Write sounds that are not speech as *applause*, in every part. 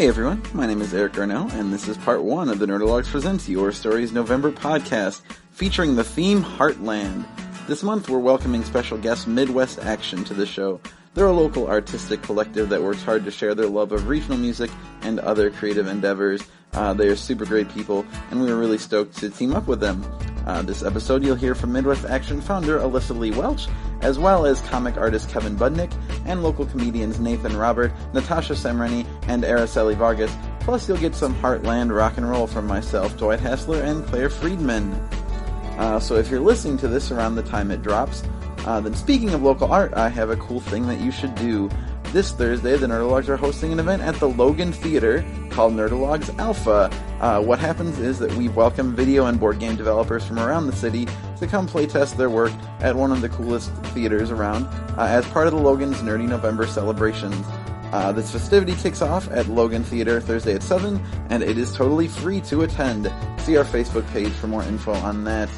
Hey everyone, my name is Eric Garnell, and this is part one of the Nerdologues Presents Your Stories November podcast, featuring the theme Heartland. This month we're welcoming special guest Midwest Action to the show. They're a local artistic collective that works hard to share their love of regional music and other creative endeavors. Uh, they are super great people, and we were really stoked to team up with them. Uh, this episode, you'll hear from Midwest Action founder Alyssa Lee Welch, as well as comic artist Kevin Budnik, and local comedians Nathan Robert, Natasha Samreny, and Araceli Vargas. Plus, you'll get some Heartland rock and roll from myself, Dwight Hassler, and Claire Friedman. Uh, so if you're listening to this around the time it drops, uh, then speaking of local art, I have a cool thing that you should do. This Thursday, the Nerdologues are hosting an event at the Logan Theater called Nerdologues Alpha. Uh, what happens is that we welcome video and board game developers from around the city to come playtest their work at one of the coolest theaters around uh, as part of the Logan's Nerdy November celebrations. Uh, this festivity kicks off at Logan Theater Thursday at 7, and it is totally free to attend. See our Facebook page for more info on that.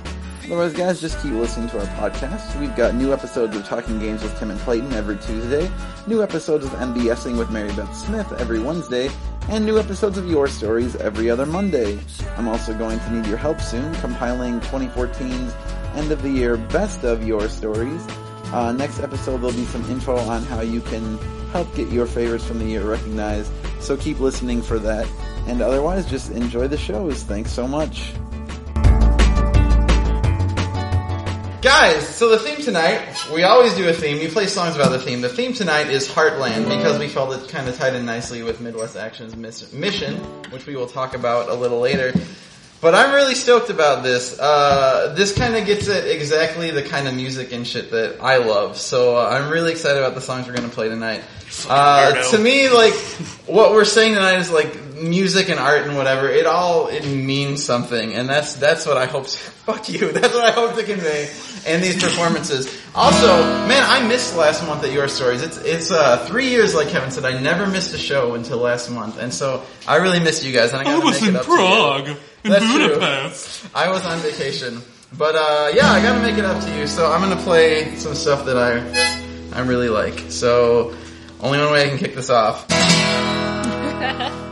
Otherwise, guys, just keep listening to our podcast. We've got new episodes of Talking Games with Tim and Clayton every Tuesday, new episodes of MBSing with Mary Beth Smith every Wednesday, and new episodes of Your Stories every other Monday. I'm also going to need your help soon compiling 2014's end of the year best of Your Stories. Uh, next episode, there'll be some info on how you can help get your favorites from the year recognized, so keep listening for that. And otherwise, just enjoy the shows. Thanks so much. Guys, so the theme tonight, we always do a theme. We play songs about the theme. The theme tonight is Heartland because we felt it kind of tied in nicely with Midwest Action's miss- mission, which we will talk about a little later. But I'm really stoked about this. Uh, this kind of gets at exactly the kind of music and shit that I love. So uh, I'm really excited about the songs we're going to play tonight. Uh, to me, like, what we're saying tonight is like music and art and whatever. It all, it means something. And that's, that's what I hope to, *laughs* fuck you. That's what I hope to convey in these performances. Also, man, I missed last month at Your Stories. It's, it's, uh, three years, like Kevin said. I never missed a show until last month. And so I really missed you guys. And I, I gotta was make in it up to you. Prague, in *laughs* That's true. Budapest. I was on vacation. But uh, yeah, I gotta make it up to you. So I'm gonna play some stuff that I I really like. So only one way I can kick this off. *laughs*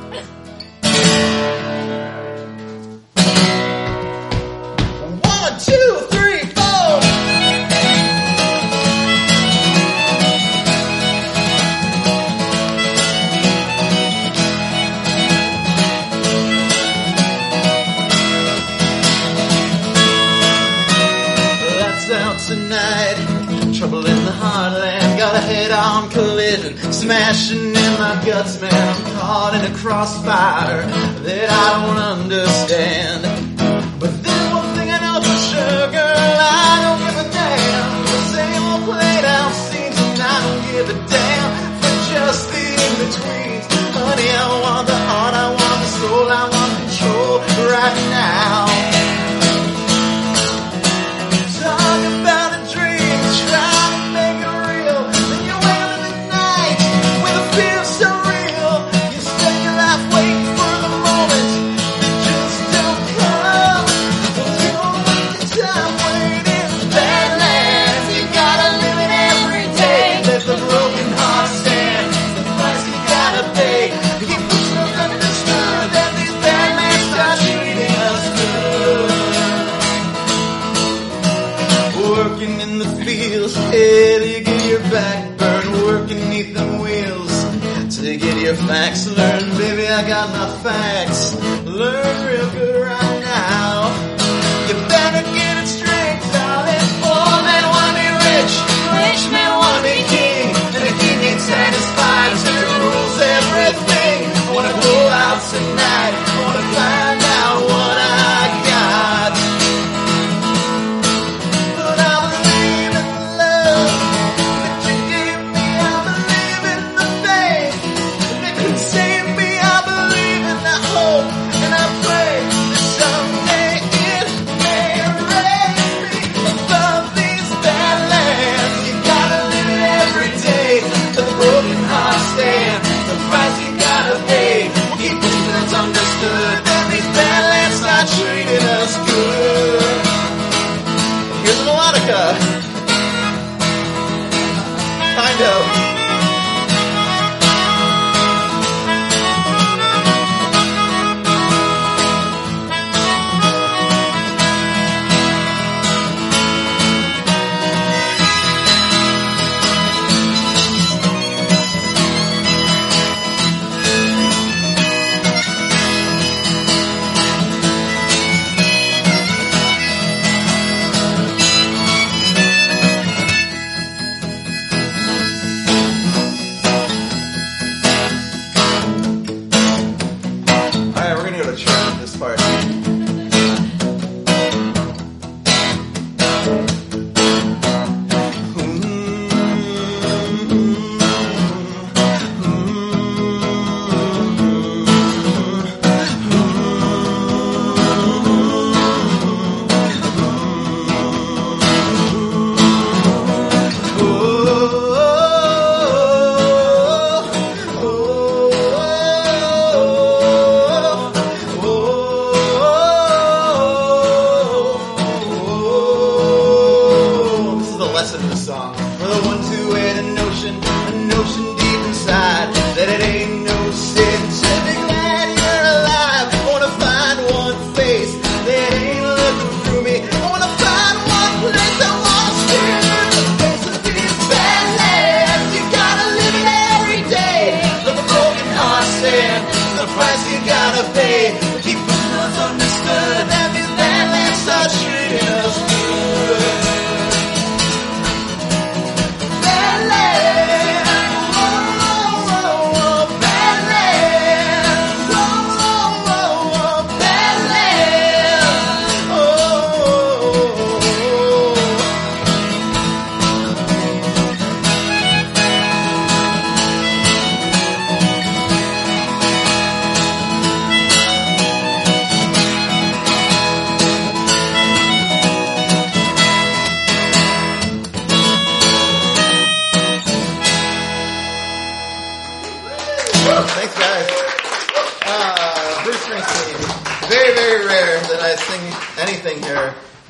Smashing in my guts, man. I'm caught in a crossfire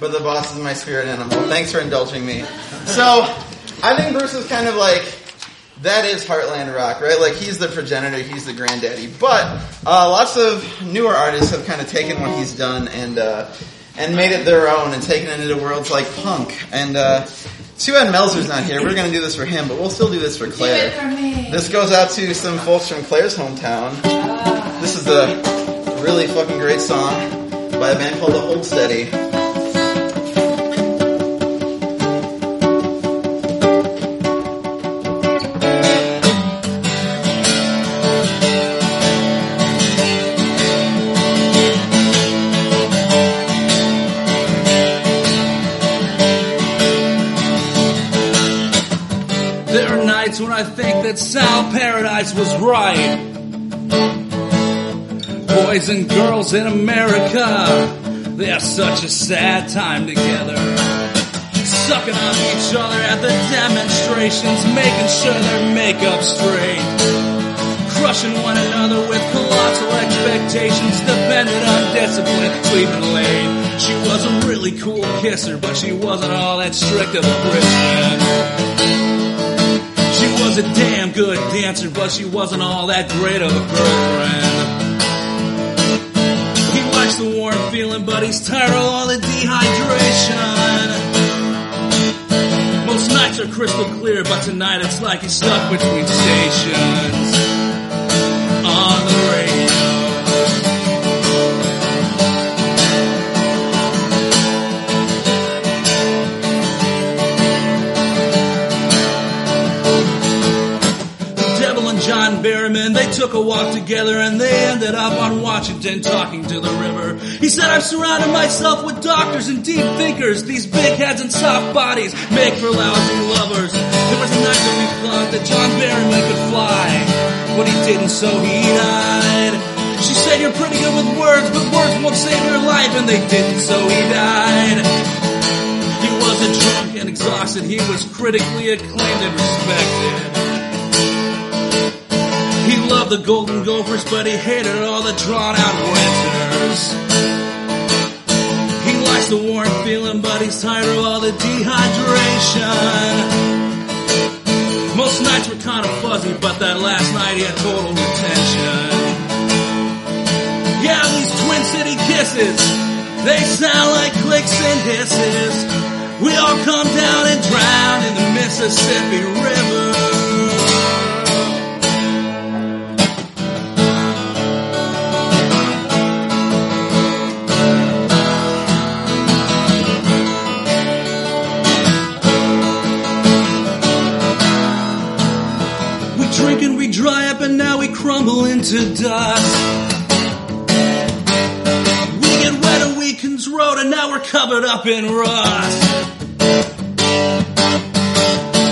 but the boss is my spirit animal. Thanks for indulging me. So, I think Bruce is kind of like that is Heartland rock, right? Like he's the progenitor, he's the granddaddy. But uh, lots of newer artists have kind of taken what he's done and uh, and made it their own and taken it into worlds like punk. And uh, too bad Melzer's not here. We're going to do this for him, but we'll still do this for Claire. For this goes out to some folks from Claire's hometown. This is a really fucking great song by a band called The Hold Steady. Was right. Boys and girls in America, they have such a sad time together. Sucking on each other at the demonstrations, making sure their makeup's straight. Crushing one another with colossal expectations, dependent on discipline, sleeping late. She was a really cool kisser, but she wasn't all that strict of a Christian was a damn good dancer, but she wasn't all that great of a girlfriend. He likes the warm feeling, but he's tired of all the dehydration. Most nights are crystal clear, but tonight it's like he's stuck between stations. Took a walk together and they ended up on Washington talking to the river. He said, I've surrounded myself with doctors and deep thinkers. These big heads and soft bodies make for lousy lovers. There was a night that we thought that John Berryman could fly, but he didn't, so he died. She said, You're pretty good with words, but words won't save your life, and they didn't, so he died. He wasn't drunk and exhausted, he was critically acclaimed and respected. Loved the Golden Gophers, but he hated all the drawn out winters. He likes the warm feeling, but he's tired of all the dehydration. Most nights were kind of fuzzy, but that last night he had total retention. Yeah, these Twin City kisses, they sound like clicks and hisses. We all come down and drown in the Mississippi up in rust.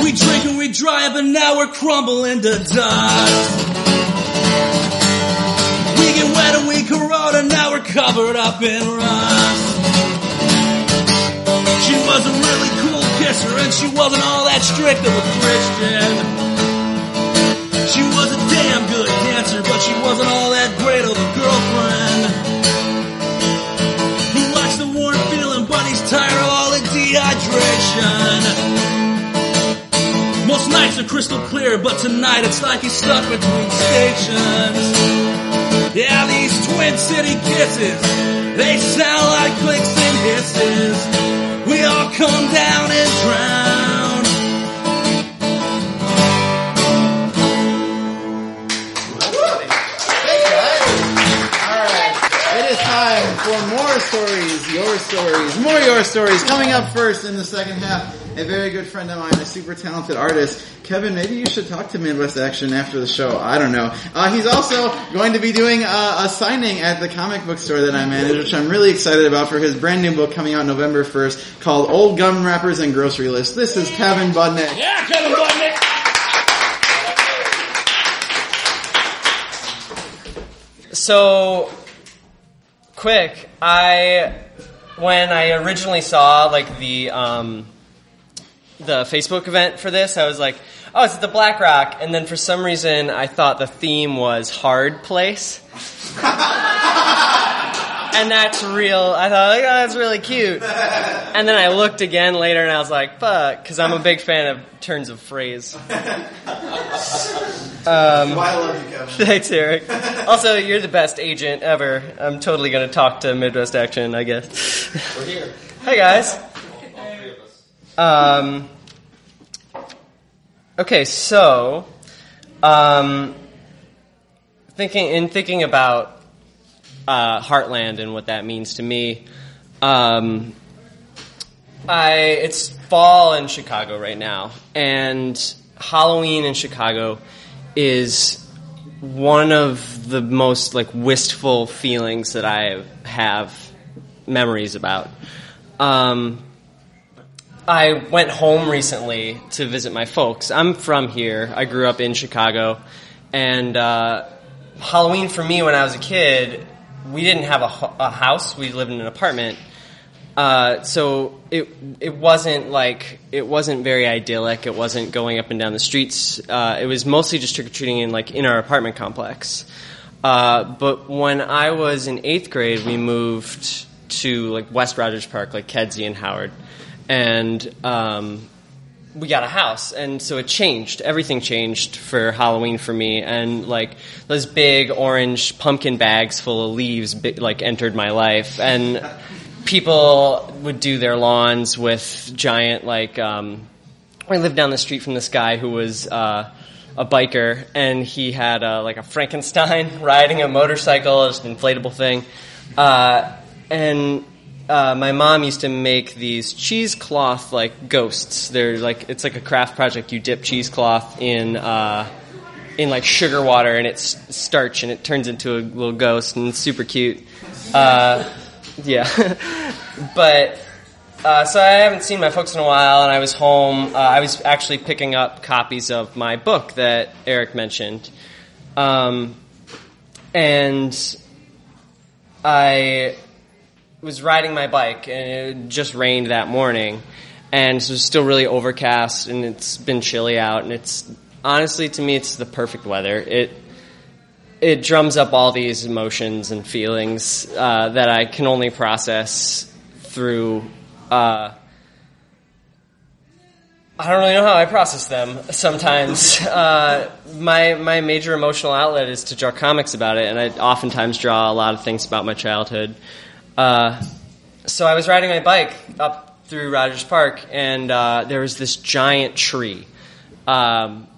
We drink and we drive and now we're crumbling to dust. We get wet and we corrode and now we're covered up in rust. She was a really cool kisser and she wasn't all that strict of a Christian. Crystal clear, but tonight it's like he's stuck between stations. Yeah, these Twin City kisses, they sound like clicks and hisses. We all come down and drown. It is time for more stories, your stories, more your stories. Coming up first in the second half, a very good friend of mine, a super talented artist. Kevin, maybe you should talk to Midwest Action after the show. I don't know. Uh, he's also going to be doing a, a, signing at the comic book store that I manage, which I'm really excited about for his brand new book coming out November 1st called Old Gum Wrappers and Grocery List. This is Kevin Budnik. Yeah, Kevin Budnik. So quick, I when I originally saw like the um, the Facebook event for this, I was like, oh, it's at the Black Rock, and then for some reason I thought the theme was hard place. and that's real. I thought, oh, that's really cute. And then I looked again later, and I was like, fuck, because I'm a big fan of turns of phrase. Um, Why I love you, Kevin. *laughs* Thanks, Eric. Also, you're the best agent ever. I'm totally going to talk to Midwest Action, I guess. We're here. Hey, guys. Um, okay, so, um, thinking in thinking about uh, Heartland and what that means to me, um, I it's fall in Chicago right now, and Halloween in Chicago is one of the most like wistful feelings that I have memories about. Um, I went home recently to visit my folks. I'm from here. I grew up in Chicago, and uh, Halloween for me when I was a kid, we didn't have a, a house. We lived in an apartment. Uh, so it it wasn't like it wasn't very idyllic. It wasn't going up and down the streets. Uh, it was mostly just trick or treating in like in our apartment complex. Uh, but when I was in eighth grade, we moved to like West Rogers Park, like Kedzie and Howard, and um, we got a house, and so it changed. Everything changed for Halloween for me, and like those big orange pumpkin bags full of leaves, like entered my life, and people would do their lawns with giant like. Um, we lived down the street from this guy who was uh, a biker, and he had like a Frankenstein *laughs* riding a motorcycle, just an inflatable thing, uh, and uh, my mom used to make these cheesecloth like ghosts. They're like it's like a craft project. You dip cheesecloth in uh, in like sugar water and it's starch and it turns into a little ghost and it's super cute. Uh, yeah, *laughs* but uh, so I haven't seen my folks in a while, and I was home. Uh, I was actually picking up copies of my book that Eric mentioned, um, and I was riding my bike, and it just rained that morning, and so it was still really overcast, and it's been chilly out, and it's honestly to me it's the perfect weather. It it drums up all these emotions and feelings uh, that I can only process through. Uh, I don't really know how I process them. Sometimes *laughs* uh, my my major emotional outlet is to draw comics about it, and I oftentimes draw a lot of things about my childhood. Uh, so I was riding my bike up through Rogers Park, and uh, there was this giant tree. Um,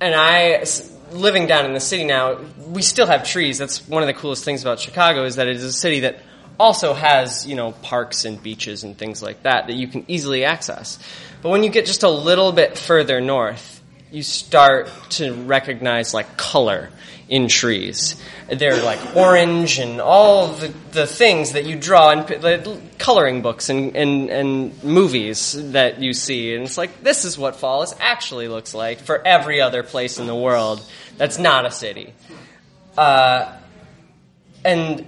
and I, living down in the city now, we still have trees. That's one of the coolest things about Chicago is that it is a city that also has, you know, parks and beaches and things like that that you can easily access. But when you get just a little bit further north, you start to recognize like color in trees. They're like orange and all the, the things that you draw in the coloring books and, and, and movies that you see. And it's like, this is what fall is actually looks like for every other place in the world that's not a city. Uh, and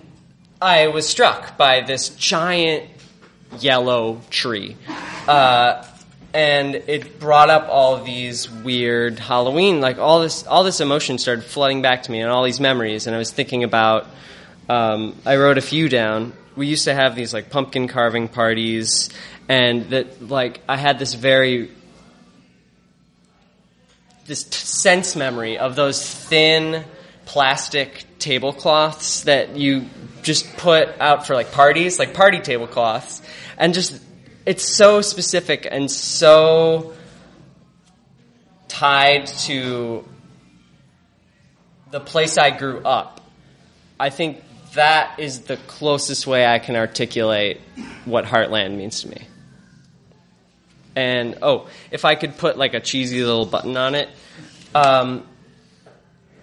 I was struck by this giant yellow tree. Uh, and it brought up all these weird Halloween, like all this, all this emotion started flooding back to me, and all these memories. And I was thinking about, um, I wrote a few down. We used to have these like pumpkin carving parties, and that like I had this very this t- sense memory of those thin plastic tablecloths that you just put out for like parties, like party tablecloths, and just it's so specific and so tied to the place I grew up. I think that is the closest way I can articulate what Heartland means to me. And oh, if I could put like a cheesy little button on it, um,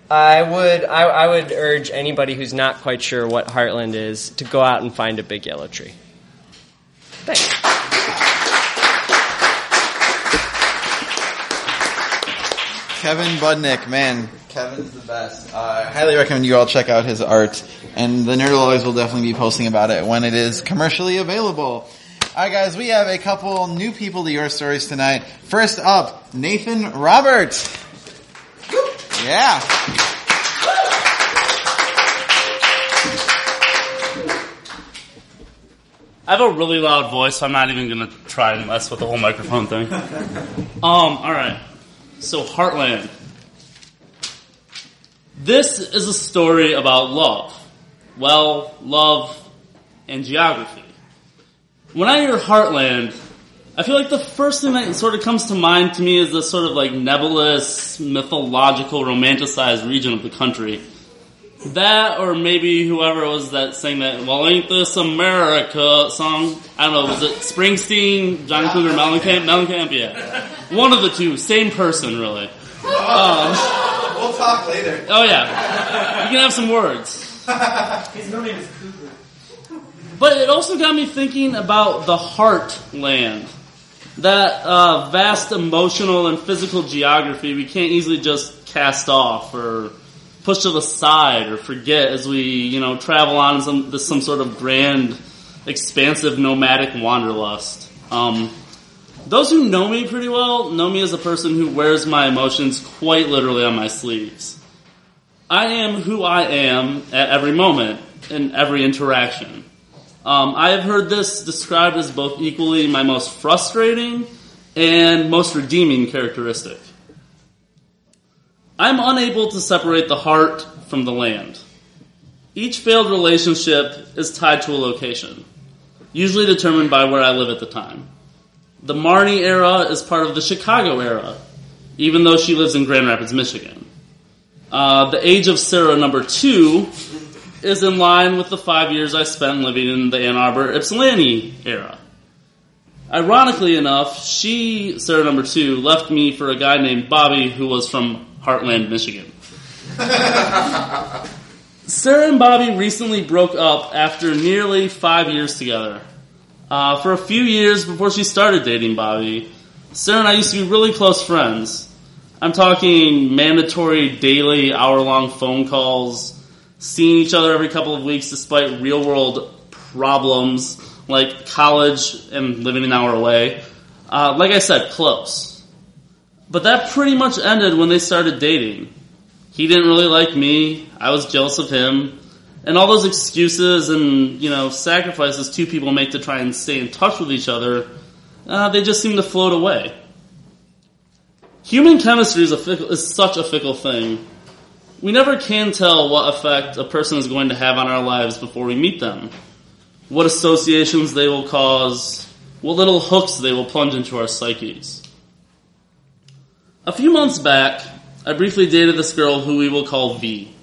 I would I, I would urge anybody who's not quite sure what Heartland is to go out and find a big yellow tree. Thanks. Kevin Budnik, man, Kevin's the best. Uh, I highly recommend you all check out his art, and the Nerdologues will definitely be posting about it when it is commercially available. All right, guys, we have a couple new people to your stories tonight. First up, Nathan Roberts. Yeah. I have a really loud voice, so I'm not even gonna try and mess with the whole microphone thing. *laughs* Um, alright. So, Heartland. This is a story about love. Well, love and geography. When I hear Heartland, I feel like the first thing that sort of comes to mind to me is this sort of like nebulous, mythological, romanticized region of the country. That, or maybe whoever was that sang that "Well, Ain't This America" song. I don't know. Was it Springsteen, Johnny Cougar, Mellencamp? Mellencamp, yeah. One of the two, same person, really. Um, We'll talk later. oh yeah, you can have some words. *laughs* His real name is Cougar. But it also got me thinking about the heartland. That uh, vast emotional and physical geography we can't easily just cast off or push to the side or forget as we, you know, travel on some, this, some sort of grand, expansive nomadic wanderlust. Um, those who know me pretty well know me as a person who wears my emotions quite literally on my sleeves. I am who I am at every moment, in every interaction. Um, I have heard this described as both equally my most frustrating and most redeeming characteristic. I'm unable to separate the heart from the land. Each failed relationship is tied to a location, usually determined by where I live at the time. The Marnie era is part of the Chicago era, even though she lives in Grand Rapids, Michigan. Uh, the age of Sarah number two is in line with the five years I spent living in the Ann Arbor Ypsilanti era. Ironically enough, she, Sarah number two, left me for a guy named Bobby who was from Heartland, Michigan. *laughs* Sarah and Bobby recently broke up after nearly five years together. Uh, for a few years before she started dating Bobby, Sarah and I used to be really close friends. I'm talking mandatory daily hour long phone calls, seeing each other every couple of weeks despite real world problems like college and living an hour away. Uh, like I said, close. But that pretty much ended when they started dating. He didn't really like me, I was jealous of him, and all those excuses and, you know, sacrifices two people make to try and stay in touch with each other, uh, they just seem to float away. Human chemistry is, fickle, is such a fickle thing. We never can tell what effect a person is going to have on our lives before we meet them. What associations they will cause, what little hooks they will plunge into our psyches. A few months back, I briefly dated this girl who we will call V.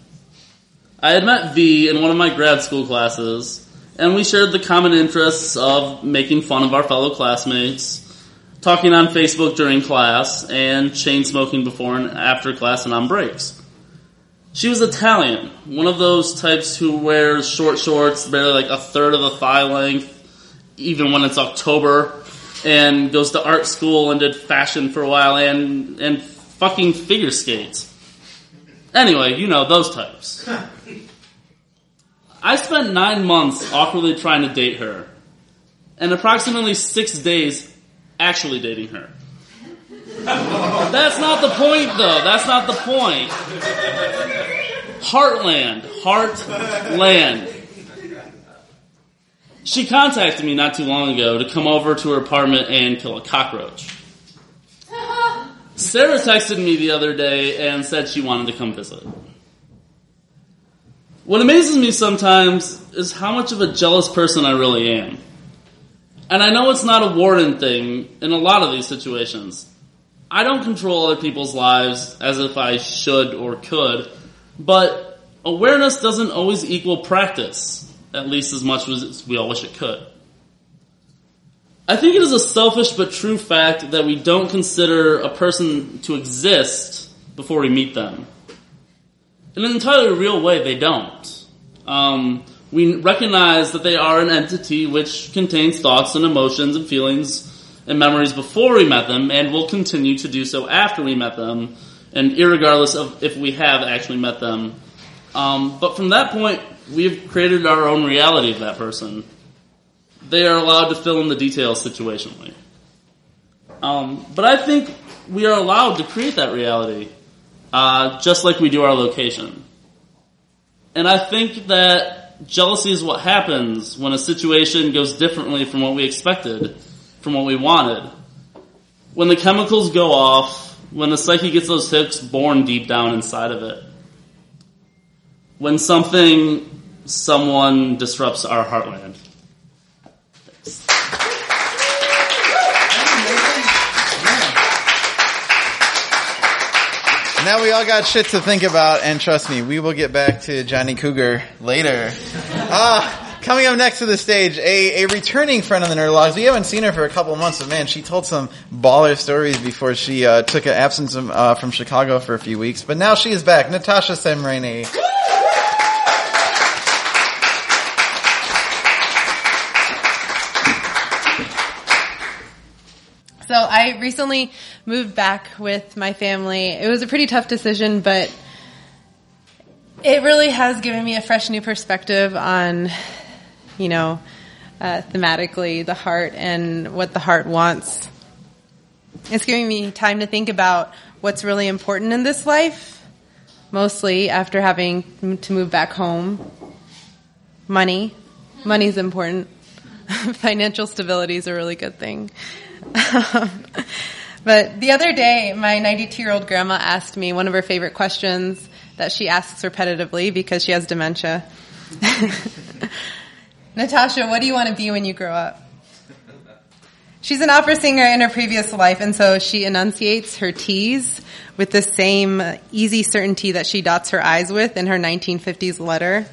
I had met V in one of my grad school classes, and we shared the common interests of making fun of our fellow classmates, talking on Facebook during class, and chain smoking before and after class and on breaks. She was Italian, one of those types who wears short shorts, barely like a third of the thigh length, even when it's October, and goes to art school and did fashion for a while and and fucking figure skates. Anyway, you know those types. I spent nine months awkwardly trying to date her, and approximately six days actually dating her. That's not the point, though. That's not the point. Heartland. Heartland. She contacted me not too long ago to come over to her apartment and kill a cockroach. Sarah texted me the other day and said she wanted to come visit. What amazes me sometimes is how much of a jealous person I really am. And I know it's not a warden thing in a lot of these situations. I don't control other people's lives as if I should or could, but awareness doesn't always equal practice, at least as much as we all wish it could. I think it is a selfish but true fact that we don't consider a person to exist before we meet them. In an entirely real way, they don't. Um, we recognize that they are an entity which contains thoughts and emotions and feelings and memories before we met them and will continue to do so after we met them and irregardless of if we have actually met them. Um, but from that point, we've created our own reality of that person. they are allowed to fill in the details situationally. Um, but I think we are allowed to create that reality, uh, just like we do our location. And I think that jealousy is what happens when a situation goes differently from what we expected, from what we wanted. When the chemicals go off, when the psyche gets those hooks born deep down inside of it. When something, someone disrupts our heartland. Now we all got shit to think about, and trust me, we will get back to Johnny Cougar later. Ah, coming up next to the stage, a, a returning friend of the Nerdologues. We haven't seen her for a couple months, but man, she told some baller stories before she uh, took an absence from, uh, from Chicago for a few weeks. But now she is back, Natasha Samreny. I recently moved back with my family. It was a pretty tough decision, but it really has given me a fresh new perspective on, you know, uh, thematically the heart and what the heart wants. It's giving me time to think about what's really important in this life, mostly after having to move back home. Money. Money's important. *laughs* Financial stability is a really good thing. *laughs* but the other day, my 92 year old grandma asked me one of her favorite questions that she asks repetitively because she has dementia. *laughs* Natasha, what do you want to be when you grow up? She's an opera singer in her previous life, and so she enunciates her T's with the same easy certainty that she dots her I's with in her 1950s letter.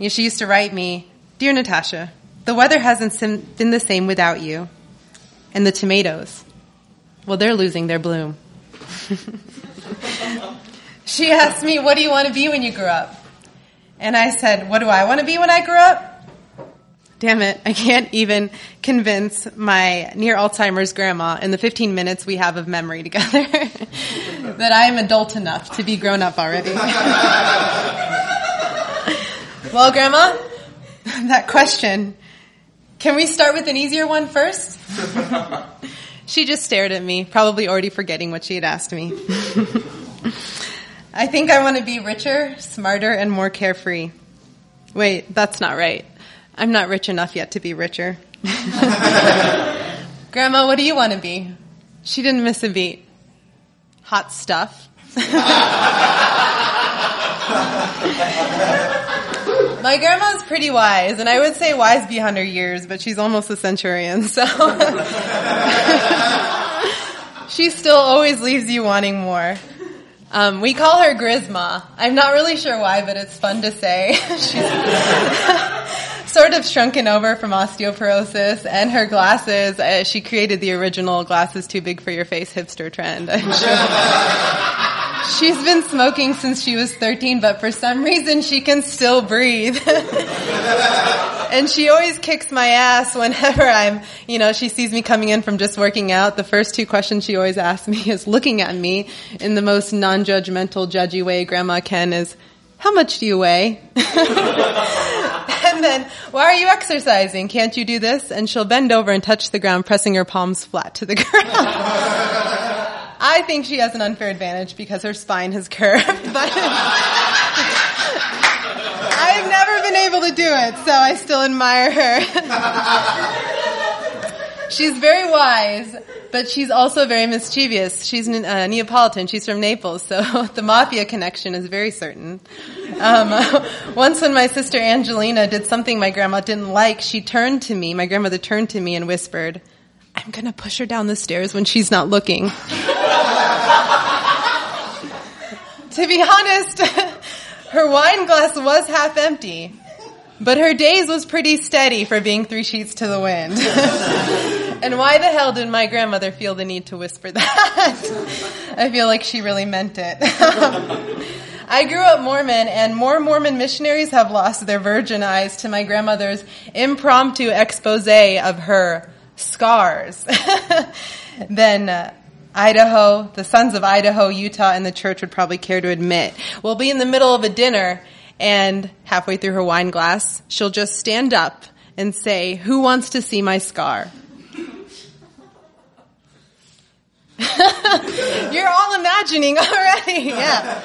She used to write me, Dear Natasha, the weather hasn't been the same without you. And the tomatoes, well, they're losing their bloom. *laughs* she asked me, What do you want to be when you grow up? And I said, What do I want to be when I grow up? Damn it, I can't even convince my near Alzheimer's grandma in the 15 minutes we have of memory together *laughs* that I am adult enough to be grown up already. *laughs* well, grandma, that question can we start with an easier one first? *laughs* she just stared at me, probably already forgetting what she had asked me. *laughs* I think I want to be richer, smarter, and more carefree. Wait, that's not right. I'm not rich enough yet to be richer. *laughs* Grandma, what do you want to be? She didn't miss a beat. Hot stuff. My grandma's pretty wise, and I would say wise beyond her years, but she's almost a centurion, so. *laughs* she still always leaves you wanting more. Um, we call her Grisma. I'm not really sure why, but it's fun to say. *laughs* she's *laughs* sort of shrunken over from osteoporosis, and her glasses, uh, she created the original glasses too big for your face hipster trend. She's been smoking since she was 13, but for some reason she can still breathe. *laughs* and she always kicks my ass whenever I'm, you know, she sees me coming in from just working out. The first two questions she always asks me *laughs* is looking at me in the most non-judgmental, judgy way Grandma can is, how much do you weigh? *laughs* and then, why are you exercising? Can't you do this? And she'll bend over and touch the ground, pressing her palms flat to the ground. I think she has an unfair advantage because her spine has curved, *laughs* but I've never been able to do it, so I still admire her. she's very wise, but she's also very mischievous. She's uh, Neapolitan. She's from Naples, so *laughs* the mafia connection is very certain. Um, *laughs* once when my sister Angelina did something my grandma didn't like, she turned to me, my grandmother turned to me and whispered, I'm gonna push her down the stairs when she's not looking. To be honest, *laughs* her wine glass was half empty, but her days was pretty steady for being three sheets to the wind. *laughs* and why the hell did my grandmother feel the need to whisper *laughs* that? I feel like she really meant it. I grew up Mormon, and more Mormon missionaries have lost their virgin eyes to my grandmother's impromptu expose of her scars than uh, Idaho, the sons of Idaho, Utah, and the church would probably care to admit. We'll be in the middle of a dinner, and halfway through her wine glass, she'll just stand up and say, Who wants to see my scar? *laughs* You're all imagining already. *laughs* Yeah.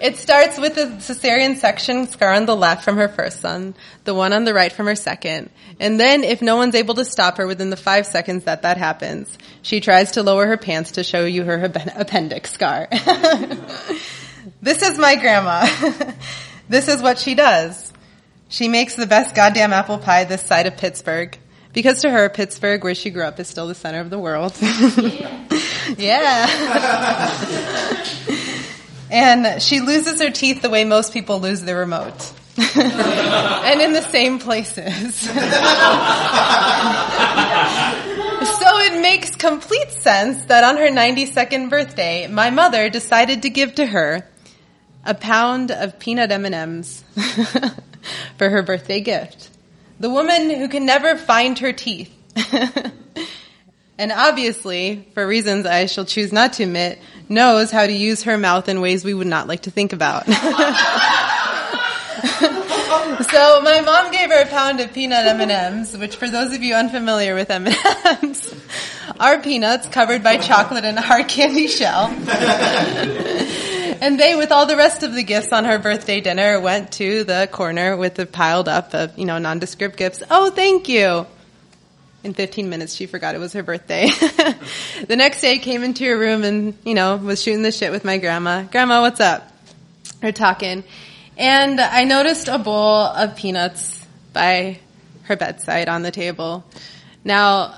It starts with the cesarean section scar on the left from her first son, the one on the right from her second. And then, if no one's able to stop her within the five seconds that that happens, she tries to lower her pants to show you her appendix scar. *laughs* this is my grandma. *laughs* this is what she does. She makes the best goddamn apple pie this side of Pittsburgh. Because to her, Pittsburgh, where she grew up, is still the center of the world. *laughs* yeah. And she loses her teeth the way most people lose their remote. *laughs* and in the same places. *laughs* so it makes complete sense that on her 92nd birthday, my mother decided to give to her a pound of peanut M&Ms *laughs* for her birthday gift. The woman who can never find her teeth. And obviously, for reasons I shall choose not to admit, knows how to use her mouth in ways we would not like to think about. *laughs* so my mom gave her a pound of peanut M&Ms, which for those of you unfamiliar with M&Ms, *laughs* are peanuts covered by chocolate in a hard candy shell. *laughs* and they, with all the rest of the gifts on her birthday dinner, went to the corner with the piled up of, you know, nondescript gifts. Oh, thank you. In 15 minutes, she forgot it was her birthday. *laughs* the next day, came into her room and, you know, was shooting the shit with my grandma. Grandma, what's up? We're talking. And I noticed a bowl of peanuts by her bedside on the table. Now,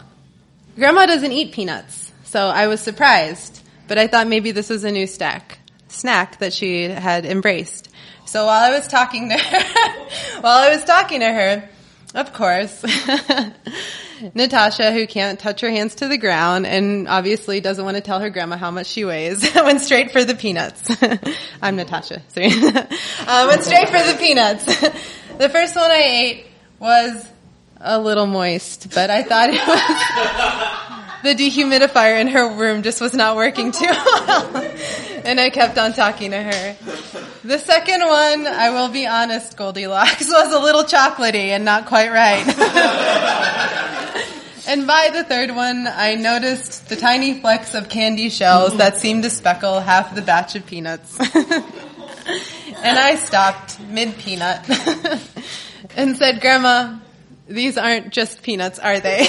grandma doesn't eat peanuts, so I was surprised, but I thought maybe this was a new stack snack that she had embraced. So while I was talking to her, *laughs* while I was talking to her, of course, *laughs* *laughs* Natasha, who can't touch her hands to the ground and obviously doesn't want to tell her grandma how much she weighs, *laughs* went straight for the peanuts. *laughs* I'm Natasha, sorry. uh, went straight for the peanuts. the first one I ate was a little moist, but I thought it was the dehumidifier in her room just was not working too *laughs* well. and I kept on talking to her. The second one, I will be honest, Goldilocks, *laughs* was a little chocolatey and not quite right. *laughs* and by the third one, I noticed the tiny flecks of candy shells that seemed to speckle half the batch of peanuts. and I stopped mid peanut and said, Grandma, these aren't just peanuts, are they?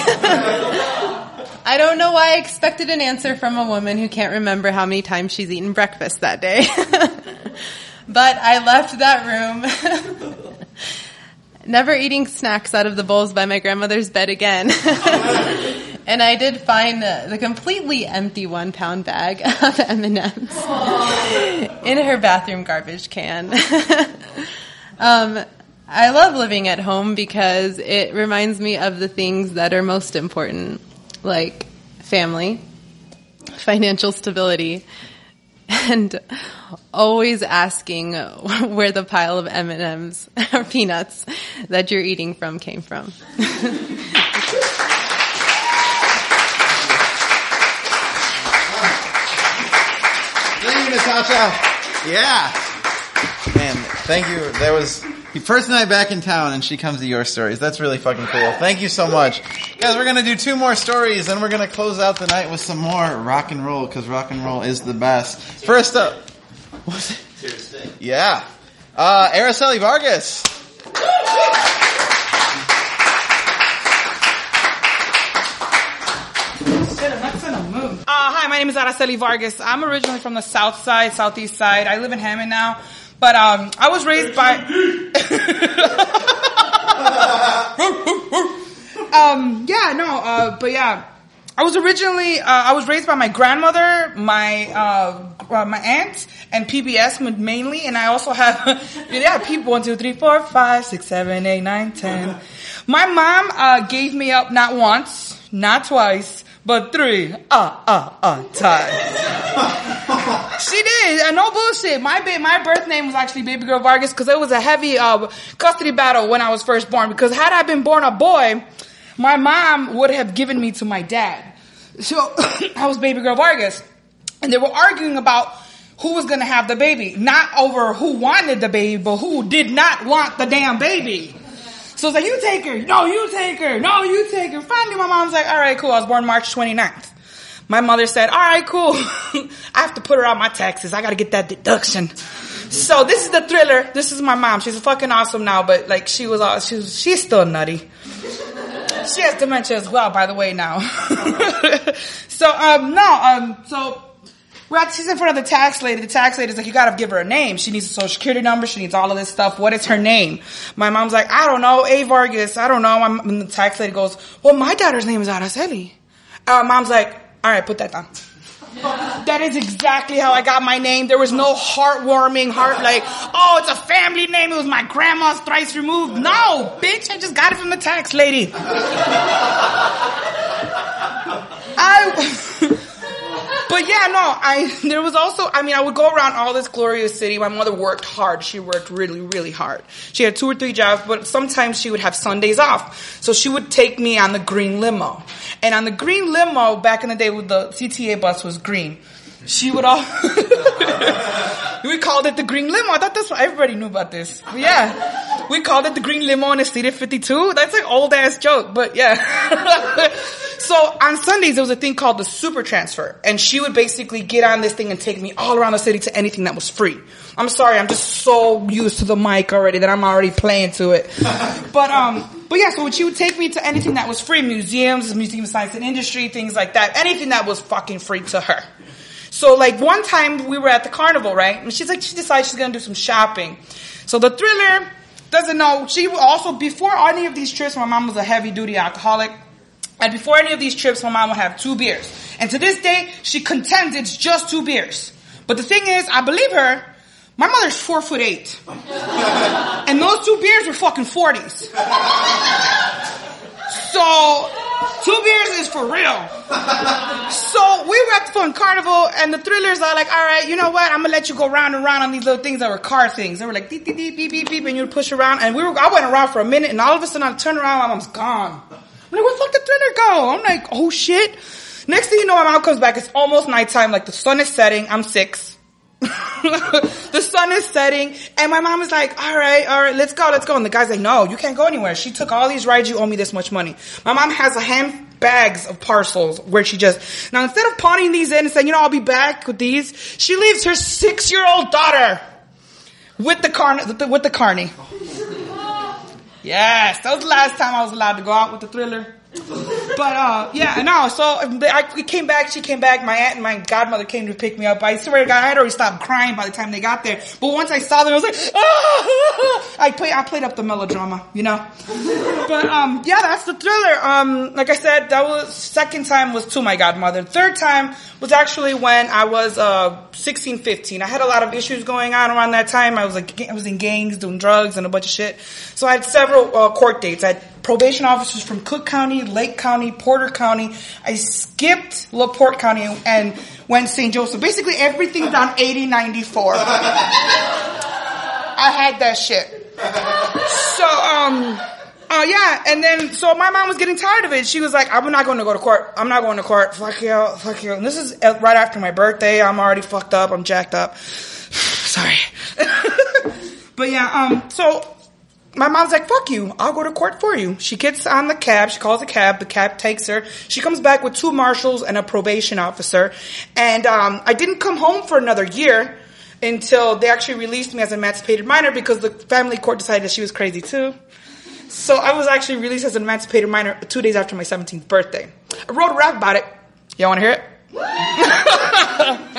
I don't know why I expected an answer from a woman who can't remember how many times she's eaten breakfast that day. *laughs* but I left that room. *laughs* Never eating snacks out of the bowls by my grandmother's bed again. *laughs* and I did find the, the, completely empty one pound bag of M&Ms in her bathroom garbage can. um, I love living at home because it reminds me of the things that are most important like family, financial stability, and always asking *laughs* where the pile of M&Ms *laughs* or peanuts that you're eating from came from. *laughs* Thank you, Natasha. Yeah. Man, thank you. That was first night back in town and she comes to your stories. That's really fucking cool. Thank you so much. Guys, we're gonna do two more stories and we're gonna close out the night with some more rock and roll because rock and roll is the best. First up, what's it? Yeah. Uh, Araceli Vargas. Uh, hi, my name is Araceli Vargas. I'm originally from the south side, southeast side. I live in Hammond now. But um, I was raised by. *laughs* um, yeah, no, uh, but yeah. I was originally, uh, I was raised by my grandmother, my, uh, uh my aunt, and PBS mainly, and I also have, *laughs* yeah, people, one, two, three, four, five, six, seven, eight, nine, ten. My mom, uh, gave me up not once, not twice, but three, ah, ah, ah, times. *laughs* she did, and no bullshit. My ba- my birth name was actually Baby Girl Vargas because it was a heavy uh, custody battle when I was first born. Because had I been born a boy, my mom would have given me to my dad. So *coughs* I was Baby Girl Vargas, and they were arguing about who was gonna have the baby, not over who wanted the baby, but who did not want the damn baby. So it's like, you take her. No, you take her. No, you take her. Finally, my mom's like, all right, cool. I was born March 29th. My mother said, all right, cool. *laughs* I have to put her on my taxes. I got to get that deduction. So this is the thriller. This is my mom. She's fucking awesome now, but like she was, all, she's still nutty. She has dementia as well, by the way, now. *laughs* so, um, no, um, so we're at, she's in front of the tax lady. The tax lady's like, you gotta give her a name. She needs a social security number. She needs all of this stuff. What is her name? My mom's like, I don't know. A Vargas. I don't know. I'm, and the tax lady goes, well, my daughter's name is Araceli. Uh, mom's like, all right, put that down. That is exactly how I got my name. There was no heartwarming, heart like, oh, it's a family name. It was my grandma's thrice removed. No, bitch, I just got it from the tax lady. I, *laughs* but yeah, no, I, *laughs* there was also, I mean, I would go around all this glorious city. My mother worked hard. She worked really, really hard. She had two or three jobs, but sometimes she would have Sundays off. So she would take me on the green limo. And on the green limo, back in the day the CTA bus was green. She would all, *laughs* we called it the green limo. I thought that's what everybody knew about this. But yeah. We called it the green limo and it's seated 52. That's like old ass joke, but yeah. *laughs* so on Sundays, there was a thing called the super transfer. And she would basically get on this thing and take me all around the city to anything that was free. I'm sorry, I'm just so used to the mic already that I'm already playing to it. *laughs* But, um, but yeah, so she would take me to anything that was free, museums, museum of science and industry, things like that, anything that was fucking free to her. So like one time we were at the carnival, right? And she's like, she decides she's gonna do some shopping. So the thriller doesn't know, she also, before any of these trips, my mom was a heavy duty alcoholic. And before any of these trips, my mom would have two beers. And to this day, she contends it's just two beers. But the thing is, I believe her, my mother's four foot eight. *laughs* and those two beers were fucking 40s. So, two beers is for real. *laughs* So, we were at the fun carnival, and the thrillers are like, alright, you know what? I'm gonna let you go round and round on these little things that were car things. They were like, beep, beep, beep, beep, beep, beep, and you push around, and we were, I went around for a minute, and all of a sudden I turned around, my mom's gone. I'm like, where the fuck did thriller go? I'm like, oh shit. Next thing you know, my mom comes back, it's almost nighttime, like the sun is setting, I'm six. *laughs* the sun is setting, and my mom is like, all right, all right, let's go, let's go. And the guy's like, no, you can't go anywhere. She took all these rides, you owe me this much money. My mom has a hand bags of parcels where she just, now instead of pawning these in and saying, you know, I'll be back with these, she leaves her six year old daughter with the car, with the carney. *laughs* Yes, that was the last time I was allowed to go out with the thriller. But uh, yeah, no. So I we came back. She came back. My aunt and my godmother came to pick me up. I swear to God, I had already stopped crying by the time they got there. But once I saw them, I was like, ah! I played. I played up the melodrama, you know. But um, yeah, that's the thriller. Um, like I said, that was second time was to my godmother. Third time was actually when I was uh 16, 15. I had a lot of issues going on around that time. I was like, I was in gangs, doing drugs and a bunch of shit. So I had several uh, court dates. I had probation officers from Cook County, Lake County, Porter County. I skipped LaPorte County and went St. Joseph. Basically everything down 8094. I had that shit. So, um, Oh yeah, and then so my mom was getting tired of it. She was like, "I'm not going to go to court. I'm not going to court. Fuck you, fuck you." And this is uh, right after my birthday. I'm already fucked up. I'm jacked up. *sighs* Sorry, *laughs* but yeah. Um. So my mom's like, "Fuck you. I'll go to court for you." She gets on the cab. She calls a cab. The cab takes her. She comes back with two marshals and a probation officer. And um, I didn't come home for another year until they actually released me as an emancipated minor because the family court decided that she was crazy too. So I was actually released as an emancipated minor two days after my 17th birthday. I wrote a rap about it. Y'all want to hear it? *laughs*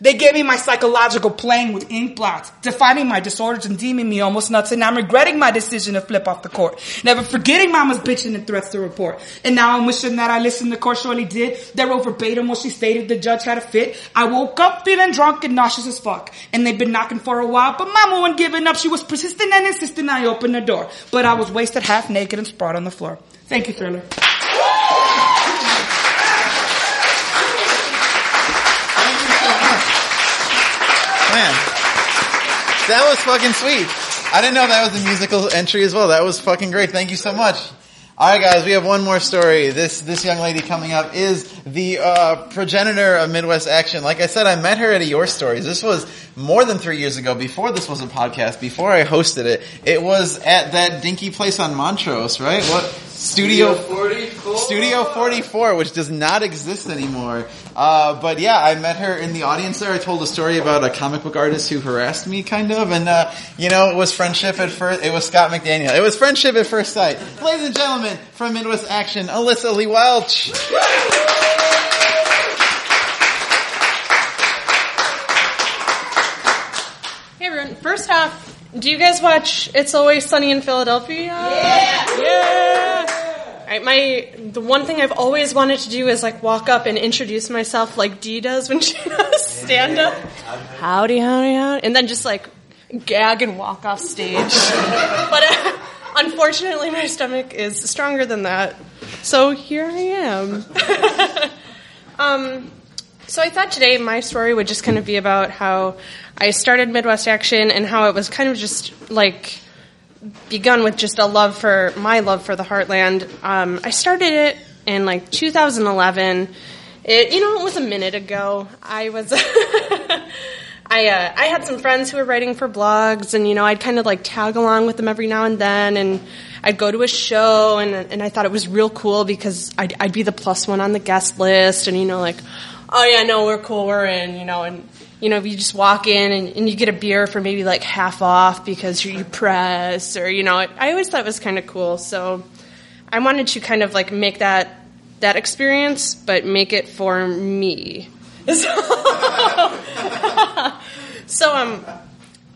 they gave me my psychological playing with ink blots, defining my disorders and deeming me almost nuts, and I'm regretting my decision to flip off the court. Never forgetting mama's bitching and threats to report. And now I'm wishing that I listened, the court surely did. They wrote verbatim what she stated, the judge had a fit. I woke up feeling drunk and nauseous as fuck. And they've been knocking for a while, but mama wasn't giving up. She was persistent and insistent I opened the door. But I was wasted half naked and sprawled on the floor. Thank you, Thriller. Man, that was fucking sweet. I didn't know that was a musical entry as well. That was fucking great. Thank you so much. All right, guys, we have one more story. This this young lady coming up is the uh, progenitor of Midwest Action. Like I said, I met her at a Your Stories. This was more than three years ago. Before this was a podcast, before I hosted it, it was at that dinky place on Montrose, right? What Studio 44. Studio 44, which does not exist anymore. Uh, but yeah, I met her in the audience there. I told a story about a comic book artist who harassed me, kind of, and uh, you know, it was friendship at first. It was Scott McDaniel. It was friendship at first sight. Ladies and gentlemen, from Midwest Action, Alyssa Lee Welch. Hey everyone. First off, do you guys watch It's Always Sunny in Philadelphia? Yeah. Yeah. All right, my the one thing I've always wanted to do is like walk up and introduce myself like Dee does when she does stand up. Howdy, howdy, howdy, and then just like gag and walk off stage. but uh, unfortunately, my stomach is stronger than that, so here I am. *laughs* um, so I thought today my story would just kind of be about how I started Midwest Action and how it was kind of just like begun with just a love for my love for the Heartland. Um, I started it in like 2011. It you know it was a minute ago. I was. *laughs* I uh, I had some friends who were writing for blogs, and you know I'd kind of like tag along with them every now and then, and I'd go to a show, and and I thought it was real cool because I'd I'd be the plus one on the guest list, and you know like, oh yeah, no, we're cool, we're in, you know, and you know you just walk in and, and you get a beer for maybe like half off because you press, or you know I always thought it was kind of cool, so I wanted to kind of like make that that experience, but make it for me. *laughs* so um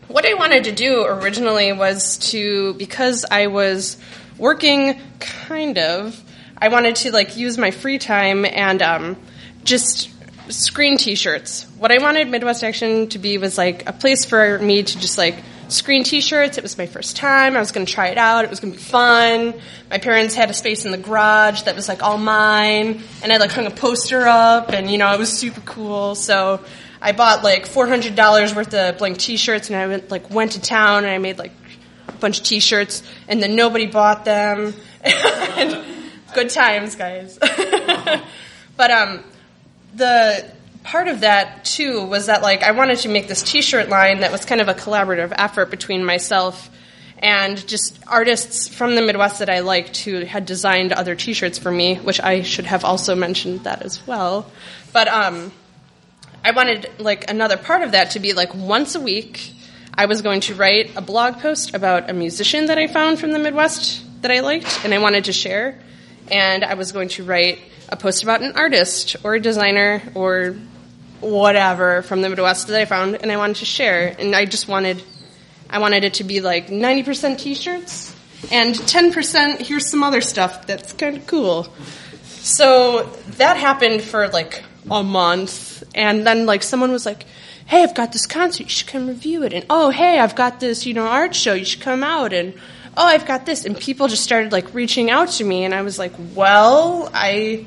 what I wanted to do originally was to because I was working kind of I wanted to like use my free time and um just screen t-shirts. What I wanted Midwest Action to be was like a place for me to just like screen t-shirts. It was my first time. I was going to try it out. It was going to be fun. My parents had a space in the garage that was like all mine and I like hung a poster up and you know, it was super cool. So I bought like $400 worth of blank t-shirts and I went like went to town and I made like a bunch of t-shirts and then nobody bought them. *laughs* good times, guys. *laughs* but um the part of that too was that like I wanted to make this T-shirt line that was kind of a collaborative effort between myself and just artists from the Midwest that I liked who had designed other T-shirts for me, which I should have also mentioned that as well. But um, I wanted like another part of that to be like once a week. I was going to write a blog post about a musician that I found from the Midwest that I liked and I wanted to share, and I was going to write a post about an artist or a designer or whatever from the Midwest that I found and I wanted to share. And I just wanted, I wanted it to be like 90% t-shirts and 10% here's some other stuff that's kind of cool. So that happened for like a month and then like someone was like, hey, I've got this concert, you should come review it. And oh, hey, I've got this, you know, art show, you should come out. And oh, I've got this. And people just started like reaching out to me and I was like, well, I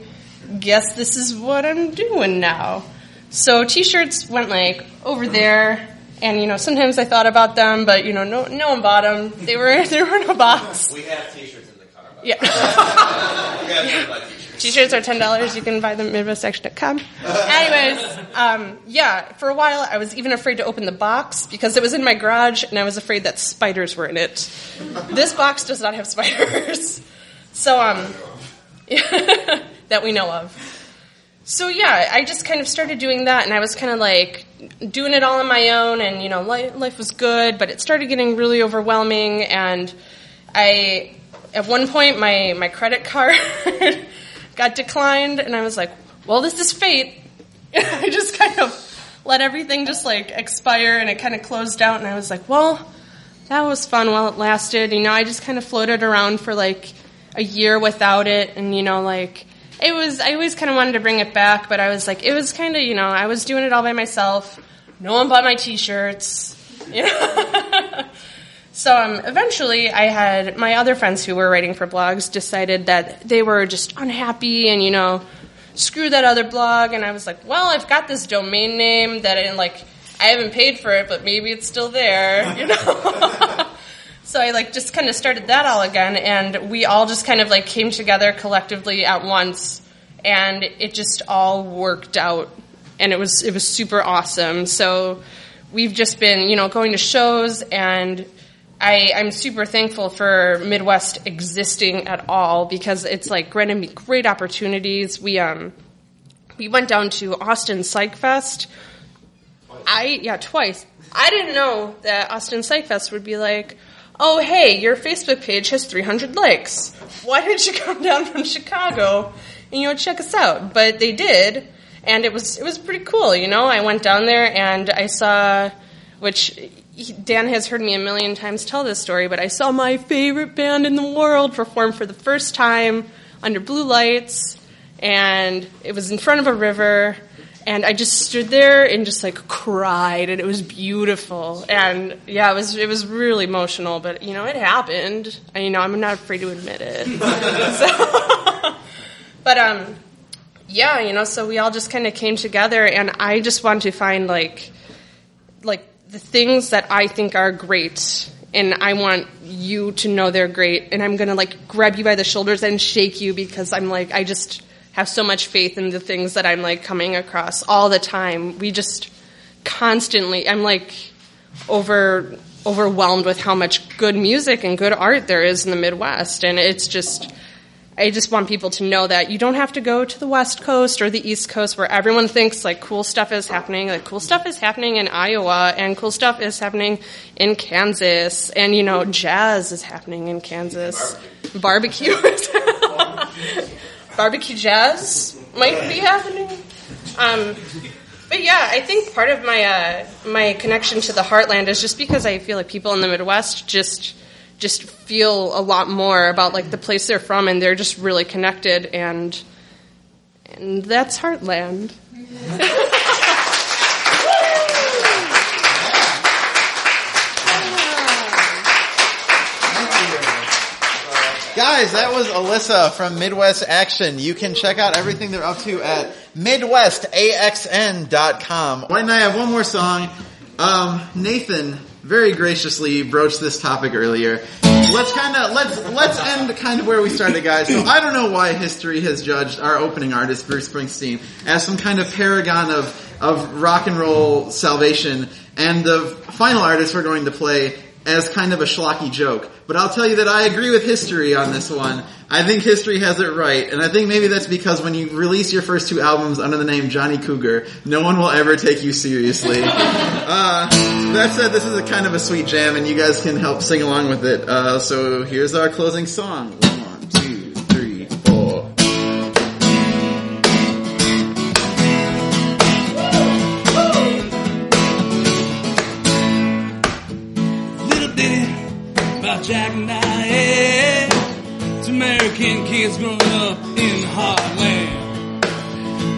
guess this is what I'm doing now. So t-shirts went like over there, and you know sometimes I thought about them, but you know no no one bought them. They were *laughs* they were in a box. We have t-shirts in the car. Yeah. *laughs* We have t-shirts. Are ten dollars. You can buy them at midwestaction.com. Anyways, um, yeah, for a while I was even afraid to open the box because it was in my garage, and I was afraid that spiders were in it. This box does not have spiders, so um, *laughs* that we know of. So yeah, I just kind of started doing that, and I was kind of like doing it all on my own, and you know, life, life was good, but it started getting really overwhelming, and I, at one point, my my credit card *laughs* got declined, and I was like, well, this is fate. *laughs* I just kind of let everything just like expire, and it kind of closed out, and I was like, well, that was fun while it lasted. You know, I just kind of floated around for like a year without it, and you know, like it was. I always kind of wanted to bring it back, but I was like, it was kind of, you know, I was doing it all by myself. No one bought my T-shirts. *laughs* You know. So um, eventually, I had my other friends who were writing for blogs decided that they were just unhappy, and you know, screw that other blog. And I was like, well, I've got this domain name that I like. I haven't paid for it, but maybe it's still there. You know. *laughs* so I like just kind of started that all again, and we all just kind of like came together collectively at once, and it just all worked out, and it was it was super awesome. So we've just been you know going to shows and. I, I'm super thankful for Midwest existing at all because it's like granted me great opportunities. We um we went down to Austin Psych Fest. I yeah twice. I didn't know that Austin Psych Fest would be like, oh hey, your Facebook page has 300 likes. Why didn't you come down from Chicago and you know check us out? But they did, and it was it was pretty cool. You know, I went down there and I saw, which Dan has heard me a million times tell this story, but I saw my favorite band in the world perform for the first time under blue lights, and it was in front of a river. And I just stood there and just like cried, and it was beautiful. And yeah, it was it was really emotional. But you know, it happened. And you know, I'm not afraid to admit it. *laughs* So- *laughs* but um, yeah, you know, so we all just kind of came together, and I just want to find like like the things that I think are great and I want you to know they're great and I'm going to like grab you by the shoulders and shake you because I'm like I just have so much faith in the things that I'm like coming across all the time. We just constantly I'm like over overwhelmed with how much good music and good art there is in the Midwest and it's just I just want people to know that you don't have to go to the West Coast or the East Coast where everyone thinks like cool stuff is happening. Like cool stuff is happening in Iowa and cool stuff is happening in Kansas and you know jazz is happening in Kansas. Barbecue is *laughs* barbecue jazz might be happening. Um, but yeah, I think part of my uh, my connection to the heartland is just because I feel like people in the Midwest just just feel a lot more about like the place they're from and they're just really connected and and that's heartland Guys, that was Alyssa from Midwest Action. You can check out everything they're up to at MidwestAXN.com. Why not I have one more song? Um, Nathan very graciously broached this topic earlier. Let's kind of let's let's end kind of where we started, guys. So I don't know why history has judged our opening artist Bruce Springsteen as some kind of paragon of of rock and roll salvation, and the final artist we're going to play as kind of a schlocky joke. But I'll tell you that I agree with history on this one. I think history has it right, and I think maybe that's because when you release your first two albums under the name Johnny Cougar, no one will ever take you seriously. *laughs* uh, that said, this is a kind of a sweet jam, and you guys can help sing along with it. Uh, so here's our closing song. Jack and Diane. Eh? It's American kids growing up in heartland.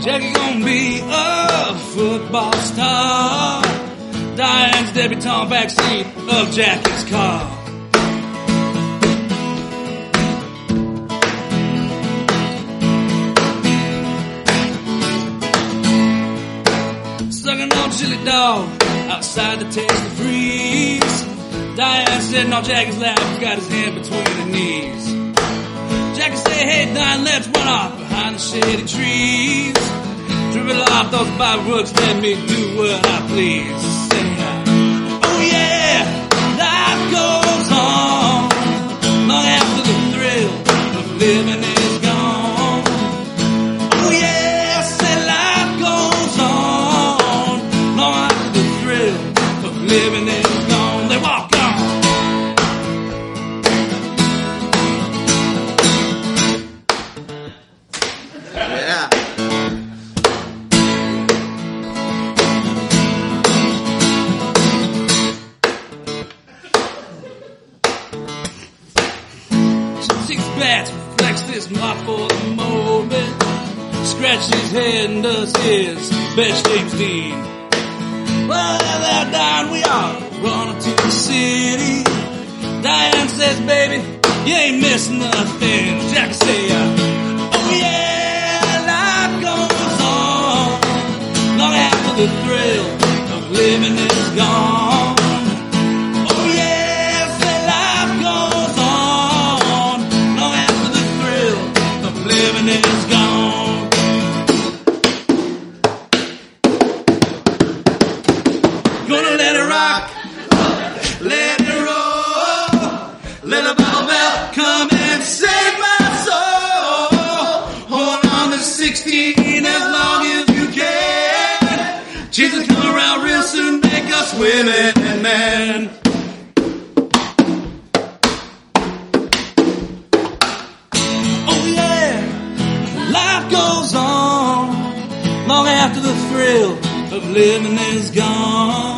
Jackie gonna be a football star. Diane's debutante backseat of Jackie's car. Sucking on chili dog outside the Tastee Freez. Diane sitting on Jackie's lap, he's got his hand between her knees. Jackie say, hey Diane, let's run off behind the shady trees. Dribble off those bywoods, let me do what I please. Say, oh yeah, life goes on long after the thrill of living best James Dean. Women and men. Oh yeah, life goes on long after the thrill of living is gone.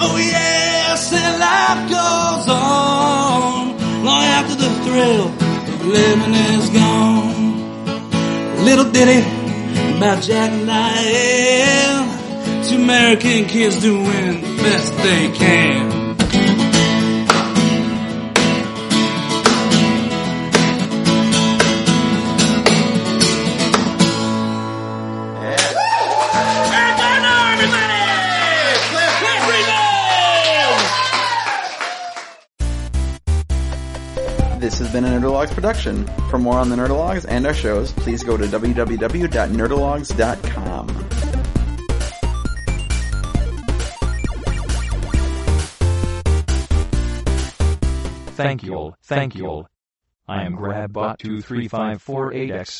Oh yes, and life goes on long after the thrill of living is gone. Little ditty about Jack and Diane, two American kids doing the best they can. This has been a Nerdologues production. For more on the Nerdologues and our shows, please go to www.nerdologues.com. Thank you all, thank you all. I am GrabBot23548X.